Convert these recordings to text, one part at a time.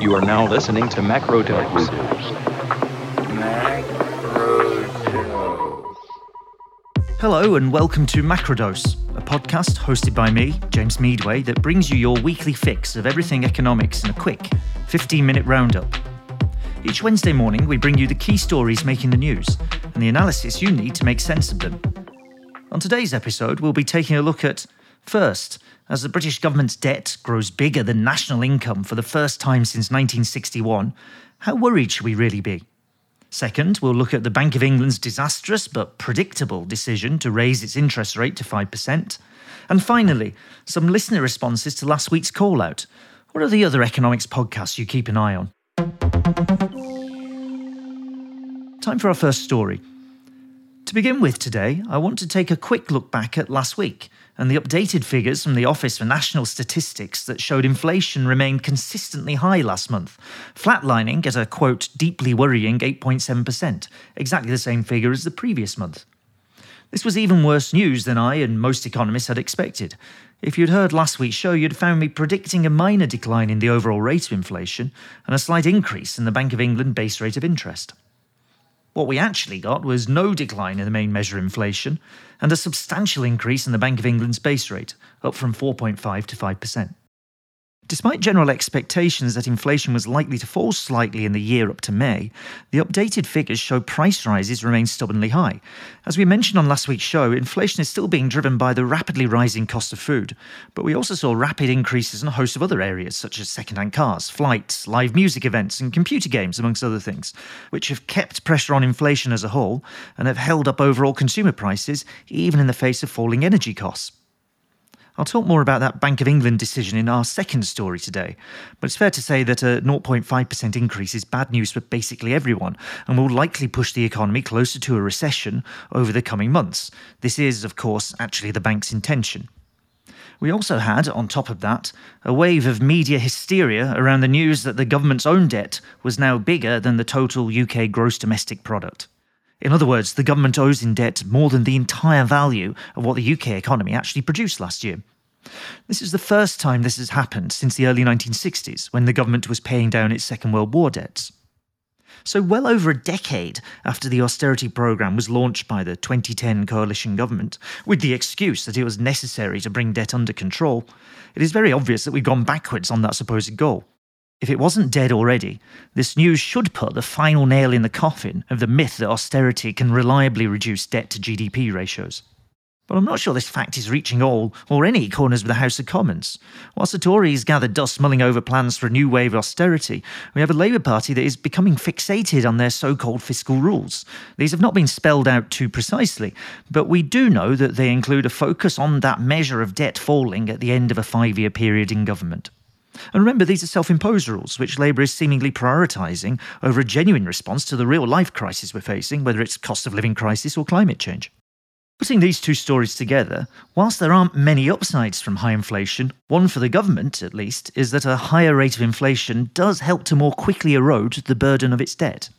You are now listening to Macrodose. Hello, and welcome to Macrodose, a podcast hosted by me, James Meadway, that brings you your weekly fix of everything economics in a quick 15 minute roundup. Each Wednesday morning, we bring you the key stories making the news and the analysis you need to make sense of them. On today's episode, we'll be taking a look at first, as the British government's debt grows bigger than national income for the first time since 1961, how worried should we really be? Second, we'll look at the Bank of England's disastrous but predictable decision to raise its interest rate to 5%. And finally, some listener responses to last week's call out. What are the other economics podcasts you keep an eye on? Time for our first story. To begin with today, I want to take a quick look back at last week and the updated figures from the Office for National Statistics that showed inflation remained consistently high last month, flatlining at a quote, deeply worrying 8.7%, exactly the same figure as the previous month. This was even worse news than I and most economists had expected. If you'd heard last week's show, you'd found me predicting a minor decline in the overall rate of inflation and a slight increase in the Bank of England base rate of interest. What we actually got was no decline in the main measure inflation and a substantial increase in the Bank of England's base rate, up from 4.5 to 5%. Despite general expectations that inflation was likely to fall slightly in the year up to May, the updated figures show price rises remain stubbornly high. As we mentioned on last week's show, inflation is still being driven by the rapidly rising cost of food, but we also saw rapid increases in a host of other areas, such as second-hand cars, flights, live music events, and computer games, amongst other things, which have kept pressure on inflation as a whole and have held up overall consumer prices, even in the face of falling energy costs. I'll talk more about that Bank of England decision in our second story today, but it's fair to say that a 0.5% increase is bad news for basically everyone and will likely push the economy closer to a recession over the coming months. This is, of course, actually the bank's intention. We also had, on top of that, a wave of media hysteria around the news that the government's own debt was now bigger than the total UK gross domestic product. In other words, the government owes in debt more than the entire value of what the UK economy actually produced last year. This is the first time this has happened since the early 1960s, when the government was paying down its Second World War debts. So, well over a decade after the austerity programme was launched by the 2010 coalition government, with the excuse that it was necessary to bring debt under control, it is very obvious that we've gone backwards on that supposed goal. If it wasn't dead already, this news should put the final nail in the coffin of the myth that austerity can reliably reduce debt to GDP ratios. But I'm not sure this fact is reaching all or any corners of the House of Commons. Whilst the Tories gather dust mulling over plans for a new wave of austerity, we have a Labour Party that is becoming fixated on their so called fiscal rules. These have not been spelled out too precisely, but we do know that they include a focus on that measure of debt falling at the end of a five year period in government. And remember, these are self imposed rules, which Labour is seemingly prioritising over a genuine response to the real life crisis we're facing, whether it's cost of living crisis or climate change. Putting these two stories together, whilst there aren't many upsides from high inflation, one for the government, at least, is that a higher rate of inflation does help to more quickly erode the burden of its debt.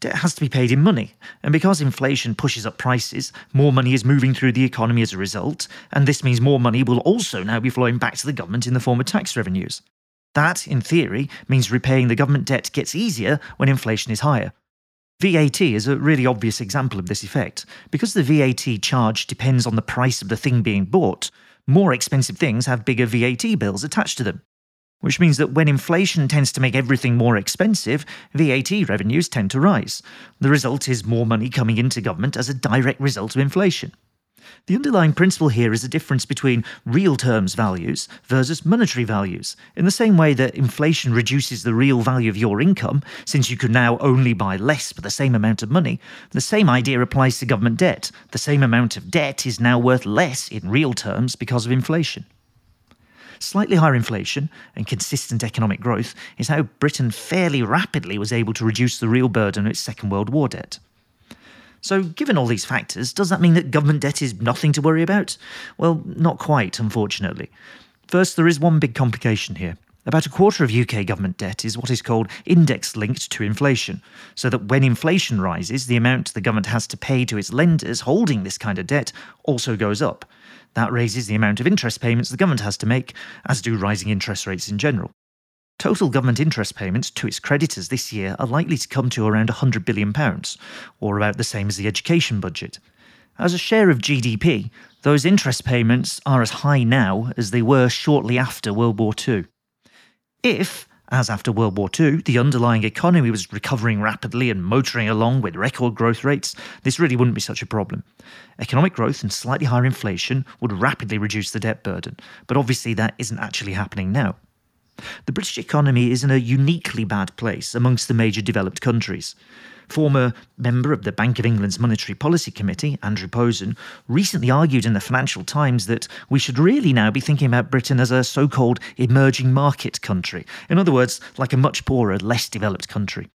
Debt has to be paid in money, and because inflation pushes up prices, more money is moving through the economy as a result, and this means more money will also now be flowing back to the government in the form of tax revenues. That, in theory, means repaying the government debt gets easier when inflation is higher. VAT is a really obvious example of this effect. Because the VAT charge depends on the price of the thing being bought, more expensive things have bigger VAT bills attached to them which means that when inflation tends to make everything more expensive, VAT revenues tend to rise. The result is more money coming into government as a direct result of inflation. The underlying principle here is the difference between real terms values versus monetary values. In the same way that inflation reduces the real value of your income, since you can now only buy less for the same amount of money, the same idea applies to government debt. The same amount of debt is now worth less in real terms because of inflation. Slightly higher inflation and consistent economic growth is how Britain fairly rapidly was able to reduce the real burden of its Second World War debt. So, given all these factors, does that mean that government debt is nothing to worry about? Well, not quite, unfortunately. First, there is one big complication here. About a quarter of UK government debt is what is called index linked to inflation, so that when inflation rises, the amount the government has to pay to its lenders holding this kind of debt also goes up. That raises the amount of interest payments the government has to make, as do rising interest rates in general. Total government interest payments to its creditors this year are likely to come to around £100 billion, or about the same as the education budget. As a share of GDP, those interest payments are as high now as they were shortly after World War II. If, as after World War II, the underlying economy was recovering rapidly and motoring along with record growth rates, this really wouldn't be such a problem. Economic growth and slightly higher inflation would rapidly reduce the debt burden, but obviously that isn't actually happening now. The British economy is in a uniquely bad place amongst the major developed countries. Former member of the Bank of England's Monetary Policy Committee, Andrew Posen, recently argued in the Financial Times that we should really now be thinking about Britain as a so called emerging market country. In other words, like a much poorer, less developed country.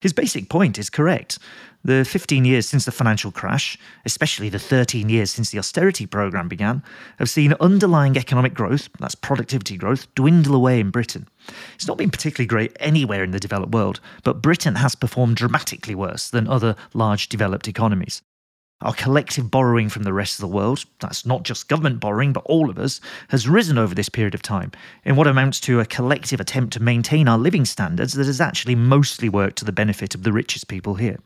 His basic point is correct. The 15 years since the financial crash, especially the 13 years since the austerity programme began, have seen underlying economic growth, that's productivity growth, dwindle away in Britain. It's not been particularly great anywhere in the developed world, but Britain has performed dramatically worse than other large developed economies. Our collective borrowing from the rest of the world, that's not just government borrowing, but all of us, has risen over this period of time in what amounts to a collective attempt to maintain our living standards that has actually mostly worked to the benefit of the richest people here.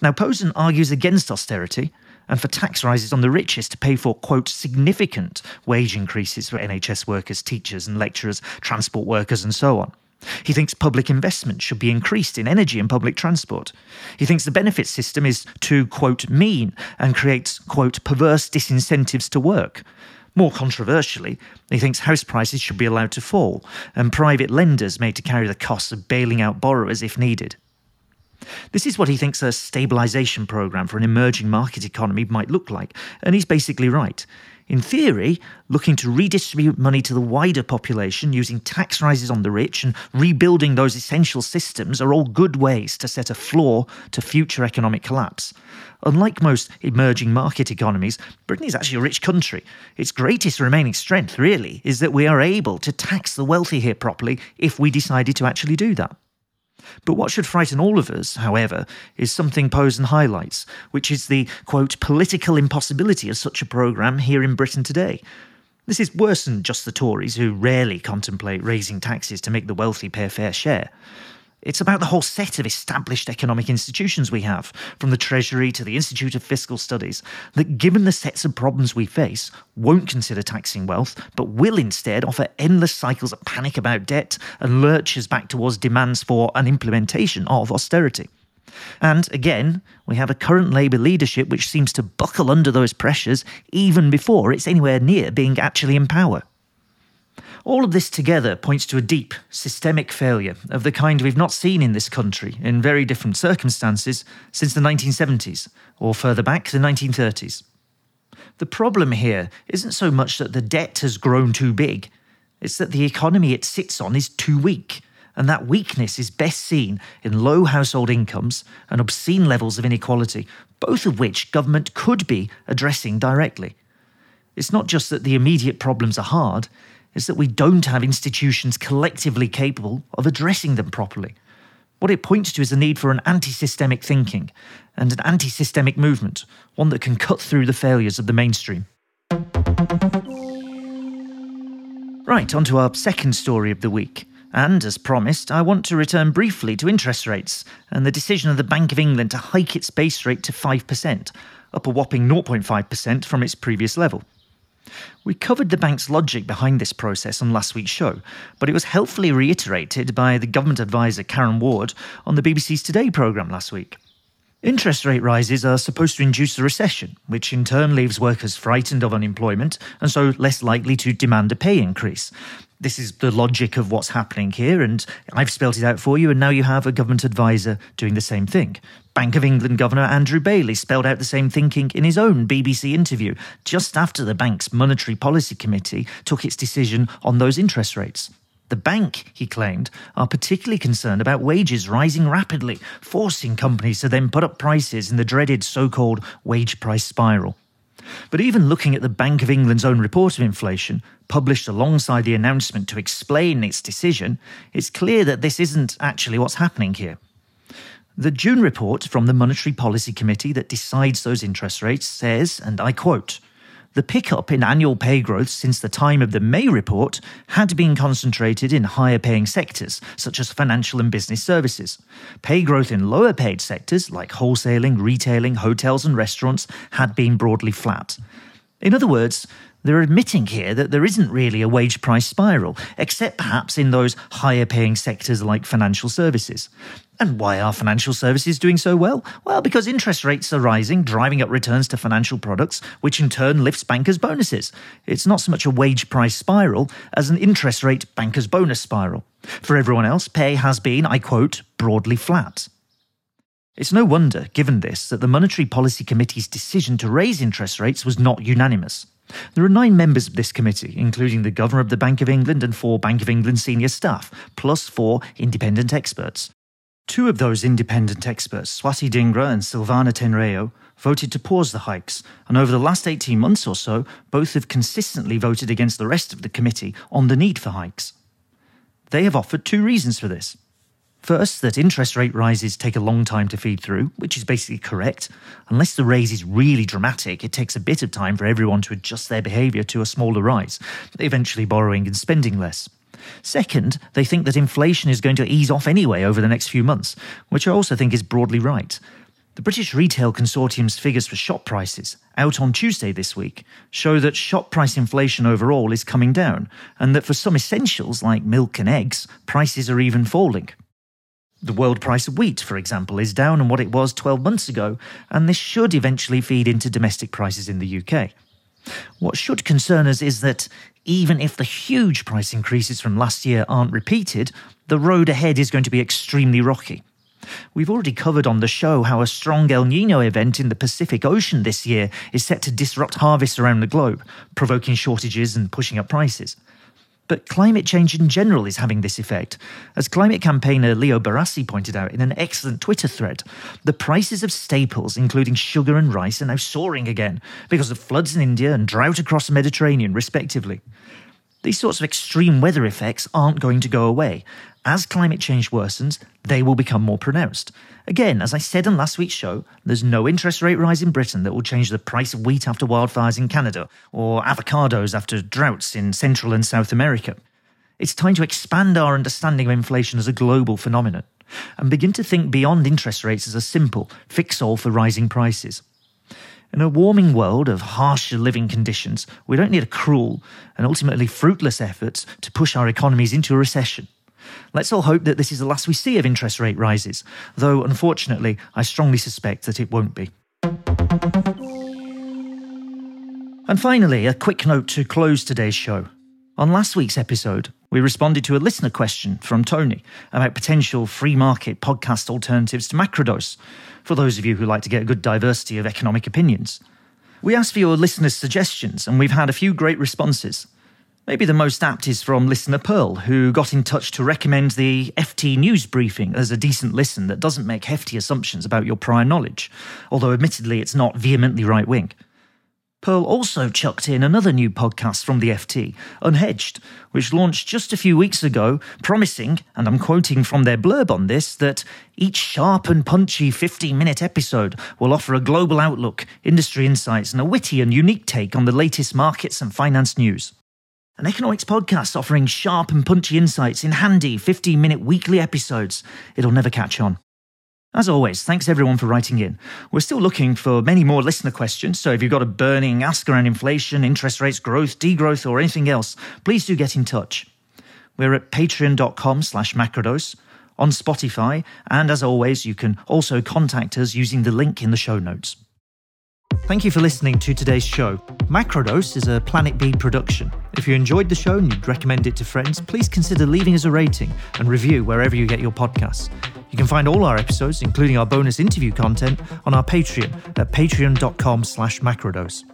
Now, Posen argues against austerity and for tax rises on the richest to pay for, quote, significant wage increases for NHS workers, teachers, and lecturers, transport workers, and so on. He thinks public investment should be increased in energy and public transport. He thinks the benefit system is too, quote, mean and creates, quote, perverse disincentives to work. More controversially, he thinks house prices should be allowed to fall and private lenders made to carry the costs of bailing out borrowers if needed. This is what he thinks a stabilisation programme for an emerging market economy might look like, and he's basically right. In theory, looking to redistribute money to the wider population using tax rises on the rich and rebuilding those essential systems are all good ways to set a floor to future economic collapse. Unlike most emerging market economies, Britain is actually a rich country. Its greatest remaining strength, really, is that we are able to tax the wealthy here properly if we decided to actually do that. But what should frighten all of us, however, is something Posen highlights, which is the, quote, political impossibility of such a programme here in Britain today. This is worse than just the Tories, who rarely contemplate raising taxes to make the wealthy pay a fair share. It's about the whole set of established economic institutions we have, from the Treasury to the Institute of Fiscal Studies, that given the sets of problems we face, won't consider taxing wealth, but will instead offer endless cycles of panic about debt and lurches back towards demands for an implementation of austerity. And again, we have a current Labour leadership which seems to buckle under those pressures even before it's anywhere near being actually in power. All of this together points to a deep, systemic failure of the kind we've not seen in this country in very different circumstances since the 1970s, or further back, the 1930s. The problem here isn't so much that the debt has grown too big, it's that the economy it sits on is too weak, and that weakness is best seen in low household incomes and obscene levels of inequality, both of which government could be addressing directly. It's not just that the immediate problems are hard, is that we don't have institutions collectively capable of addressing them properly. What it points to is the need for an anti systemic thinking and an anti systemic movement, one that can cut through the failures of the mainstream. Right, on to our second story of the week. And as promised, I want to return briefly to interest rates and the decision of the Bank of England to hike its base rate to 5%, up a whopping 0.5% from its previous level. We covered the bank's logic behind this process on last week's show, but it was helpfully reiterated by the government advisor Karen Ward on the BBC's Today programme last week. Interest rate rises are supposed to induce a recession, which in turn leaves workers frightened of unemployment and so less likely to demand a pay increase. This is the logic of what's happening here, and I've spelt it out for you, and now you have a government advisor doing the same thing. Bank of England Governor Andrew Bailey spelled out the same thinking in his own BBC interview just after the bank's Monetary Policy Committee took its decision on those interest rates. The bank, he claimed, are particularly concerned about wages rising rapidly, forcing companies to then put up prices in the dreaded so called wage price spiral. But even looking at the Bank of England's own report of inflation, published alongside the announcement to explain its decision, it's clear that this isn't actually what's happening here. The June report from the Monetary Policy Committee that decides those interest rates says, and I quote, the pickup in annual pay growth since the time of the May report had been concentrated in higher paying sectors, such as financial and business services. Pay growth in lower paid sectors, like wholesaling, retailing, hotels, and restaurants, had been broadly flat. In other words, they're admitting here that there isn't really a wage price spiral, except perhaps in those higher paying sectors like financial services. And why are financial services doing so well? Well, because interest rates are rising, driving up returns to financial products, which in turn lifts bankers' bonuses. It's not so much a wage price spiral as an interest rate bankers' bonus spiral. For everyone else, pay has been, I quote, broadly flat. It's no wonder, given this, that the Monetary Policy Committee's decision to raise interest rates was not unanimous. There are nine members of this committee, including the Governor of the Bank of England and four Bank of England senior staff, plus four independent experts. Two of those independent experts, Swati Dhingra and Silvana Tenreyro, voted to pause the hikes, and over the last 18 months or so, both have consistently voted against the rest of the committee on the need for hikes. They have offered two reasons for this. First, that interest rate rises take a long time to feed through, which is basically correct. Unless the raise is really dramatic, it takes a bit of time for everyone to adjust their behaviour to a smaller rise, eventually borrowing and spending less. Second, they think that inflation is going to ease off anyway over the next few months, which I also think is broadly right. The British Retail Consortium's figures for shop prices, out on Tuesday this week, show that shop price inflation overall is coming down, and that for some essentials like milk and eggs, prices are even falling. The world price of wheat, for example, is down on what it was 12 months ago, and this should eventually feed into domestic prices in the UK. What should concern us is that even if the huge price increases from last year aren't repeated, the road ahead is going to be extremely rocky. We've already covered on the show how a strong El Nino event in the Pacific Ocean this year is set to disrupt harvests around the globe, provoking shortages and pushing up prices. But climate change in general is having this effect. As climate campaigner Leo Barasi pointed out in an excellent Twitter thread, the prices of staples, including sugar and rice, are now soaring again because of floods in India and drought across the Mediterranean, respectively. These sorts of extreme weather effects aren't going to go away. As climate change worsens, they will become more pronounced. Again, as I said in last week's show, there's no interest rate rise in Britain that will change the price of wheat after wildfires in Canada or avocados after droughts in Central and South America. It's time to expand our understanding of inflation as a global phenomenon and begin to think beyond interest rates as a simple fix all for rising prices. In a warming world of harsher living conditions, we don't need a cruel and ultimately fruitless efforts to push our economies into a recession. Let's all hope that this is the last we see of interest rate rises, though unfortunately, I strongly suspect that it won't be. And finally, a quick note to close today's show. On last week's episode, we responded to a listener question from Tony about potential free market podcast alternatives to Macrodose, for those of you who like to get a good diversity of economic opinions. We asked for your listeners' suggestions, and we've had a few great responses. Maybe the most apt is from listener Pearl, who got in touch to recommend the FT News Briefing as a decent listen that doesn't make hefty assumptions about your prior knowledge, although admittedly it's not vehemently right wing. Pearl also chucked in another new podcast from the FT, Unhedged, which launched just a few weeks ago, promising, and I'm quoting from their blurb on this, that each sharp and punchy 15 minute episode will offer a global outlook, industry insights, and a witty and unique take on the latest markets and finance news. An economics podcast offering sharp and punchy insights in handy 15 minute weekly episodes. It'll never catch on. As always, thanks everyone for writing in. We're still looking for many more listener questions, so if you've got a burning ask around inflation, interest rates, growth, degrowth, or anything else, please do get in touch. We're at patreon.com slash macrodose, on Spotify, and as always, you can also contact us using the link in the show notes. Thank you for listening to today's show. Macrodose is a Planet B production. If you enjoyed the show and you'd recommend it to friends, please consider leaving us a rating and review wherever you get your podcasts. You can find all our episodes, including our bonus interview content, on our Patreon at patreon.com slash macrodose.